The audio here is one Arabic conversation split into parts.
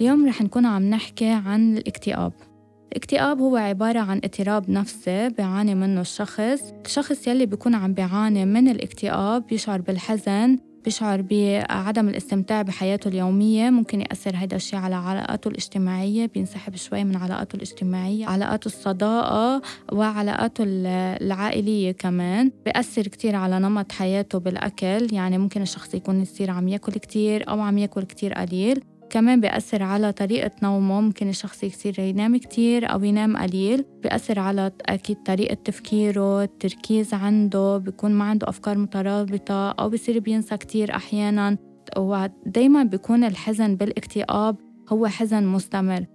اليوم رح نكون عم نحكي عن الاكتئاب. الاكتئاب هو عبارة عن اضطراب نفسي بيعاني منه الشخص. الشخص يلي بيكون عم بيعاني من الاكتئاب بيشعر بالحزن بيشعر بعدم الاستمتاع بحياته اليومية. ممكن يأثر هيدا الشيء على علاقاته الاجتماعية بينسحب شوي من علاقاته الاجتماعية علاقاته الصداقة وعلاقاته العائلية كمان. بيأثر كتير على نمط حياته بالأكل يعني ممكن الشخص يكون يصير عم ياكل كتير أو عم ياكل كتير قليل. كمان بيأثر على طريقة نومه ممكن الشخص يصير ينام كتير أو ينام قليل. بيأثر على أكيد طريقة تفكيره التركيز عنده بيكون ما عنده أفكار مترابطة أو بيصير بينسى كتير أحيانا. ودايما بيكون الحزن بالاكتئاب هو حزن مستمر.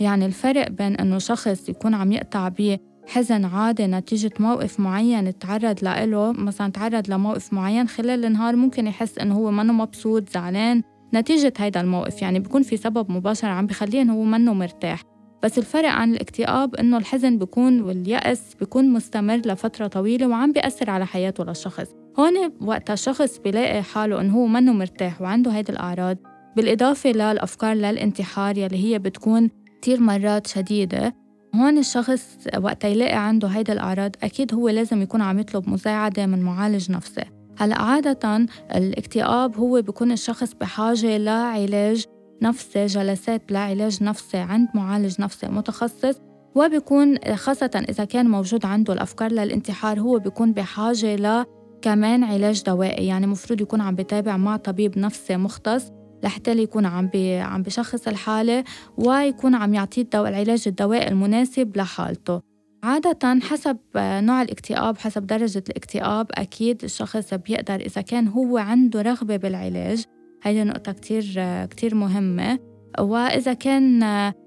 يعني الفرق بين إنه شخص يكون عم يقطع بيه حزن عادي نتيجة موقف معين تعرض له مثلا تعرض لموقف معين خلال النهار ممكن يحس إنه هو منه مبسوط زعلان نتيجة هيدا الموقف يعني بيكون في سبب مباشر عم بخليه هو منه مرتاح. بس الفرق عن الاكتئاب إنه الحزن بيكون واليأس بيكون مستمر لفترة طويلة وعم بيأثر على حياته للشخص. هون وقت الشخص بيلاقي حاله إنه هو منه مرتاح وعنده هيدي الأعراض. بالإضافة للأفكار للانتحار يلي هي بتكون كتير مرات شديدة هون الشخص وقت يلاقي عنده هيدا الأعراض أكيد هو لازم يكون عم يطلب مساعدة من معالج نفسي هلا عادة الاكتئاب هو بيكون الشخص بحاجة لعلاج نفسي جلسات لعلاج نفسي عند معالج نفسي متخصص وبيكون خاصة إذا كان موجود عنده الأفكار للانتحار هو بيكون بحاجة ل كمان علاج دوائي يعني مفروض يكون عم بتابع مع طبيب نفسي مختص لحتى يكون عم بي عم بشخص الحالة ويكون عم يعطيه الدواء العلاج الدوائي المناسب لحالته. عادة حسب نوع الاكتئاب حسب درجة الاكتئاب أكيد الشخص بيقدر إذا كان هو عنده رغبة بالعلاج. هيدي نقطة كتير كتير مهمة. وإذا كان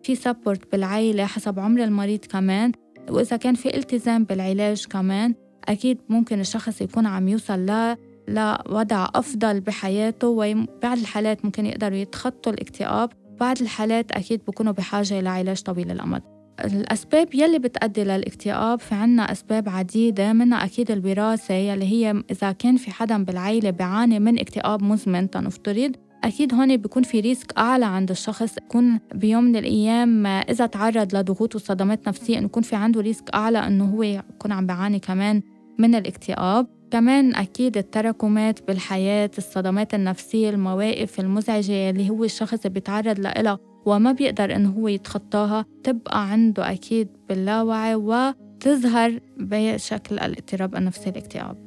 في سبورت بالعيلة حسب عمر المريض كمان وإذا كان في التزام بالعلاج كمان أكيد ممكن الشخص يكون عم يوصل ل لوضع أفضل بحياته. وبعض الحالات ممكن يقدروا يتخطوا الاكتئاب بعض الحالات أكيد بكونوا بحاجة لعلاج طويل الأمد. الأسباب يلي بتأدي للاكتئاب في عنا أسباب عديدة منها أكيد الوراثة يلي هي إذا كان في حدا بالعيلة بيعاني من اكتئاب مزمن تنفترض أكيد هون بيكون في risk أعلى عند الشخص يكون بيوم من الأيام إذا تعرض لضغوط وصدمات نفسية إنه يكون في عنده risk أعلى إنه هو يكون عم بيعاني كمان من الاكتئاب. كمان أكيد التراكمات بالحياة الصدمات النفسية المواقف المزعجة اللي هو الشخص بيتعرض لها. وما بيقدر إنه هو يتخطاها تبقى عنده أكيد باللاوعي وتظهر بشكل الاضطراب النفسي الاكتئاب.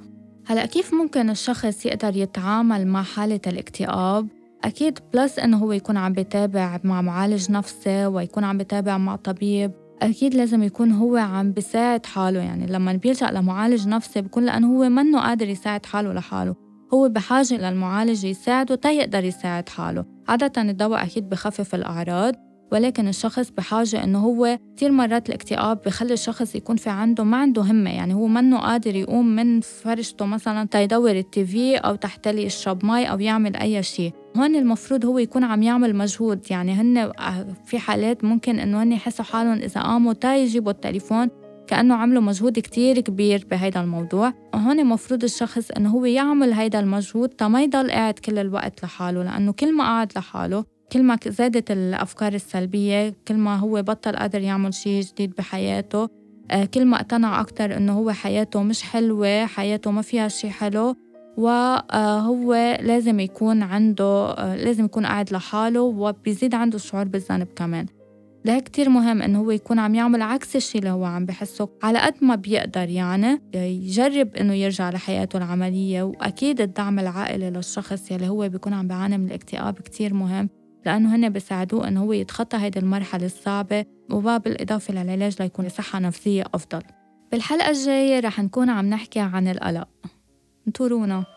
هلأ كيف ممكن الشخص يقدر يتعامل مع حالة الاكتئاب؟ أكيد plus إنه هو يكون عم بيتابع مع معالج نفسي ويكون عم بيتابع مع طبيب أكيد لازم يكون هو عم بيساعد حاله. يعني لما بيلجأ لمعالج نفسي بكون لأنه هو منه قادر يساعد حاله لحاله. هو بحاجة للمعالج يساعده تا يقدر يساعد حاله. عادة الدواء أكيد بخفف الأعراض ولكن الشخص بحاجة إنه هو كثير مرات الاكتئاب بخلي الشخص يكون في عنده ما عنده همة يعني هو منه قادر يقوم من فرشته مثلا تيدور ال TV أو تحتى لي يشرب مي أو يعمل أي شيء. هون المفروض هو يكون عم يعمل مجهود يعني هن في حالات ممكن إنه هن يحسوا حالهم إذا قاموا تا يجيبوا التليفون كأنه عملوا مجهود كتير كبير بهيدا الموضوع وهون مفروض الشخص إنه هو يعمل هيدا المجهود تا ما يضل قاعد كل الوقت لحاله لأنه كل ما قعد لحاله كل ما زادت الأفكار السلبية كل ما هو بطل قادر يعمل شيء جديد بحياته آه، كل ما اقتنع أكتر إنه هو حياته مش حلوة حياته ما فيها شيء حلو وهو لازم يكون عنده آه، لازم يكون قاعد لحاله وبيزيد عنده الشعور بالذنب كمان. لهيك كتير مهم إنه هو يكون عم يعمل عكس الشيء اللي هو عم بحسه. على قد ما بيقدر يعني يجرب إنه يرجع لحياته العملية وأكيد الدعم العائلي للشخص يلي هو بيكون عم بيعاني من الاكتئاب كتير مهم لأنه هن بيساعدوه إنه هو يتخطى هيدي المرحلة الصعبة وبالإضافة للعلاج ليكون صحة نفسية أفضل. بالحلقة الجاية رح نكون عم نحكي عن القلق. انطرونا.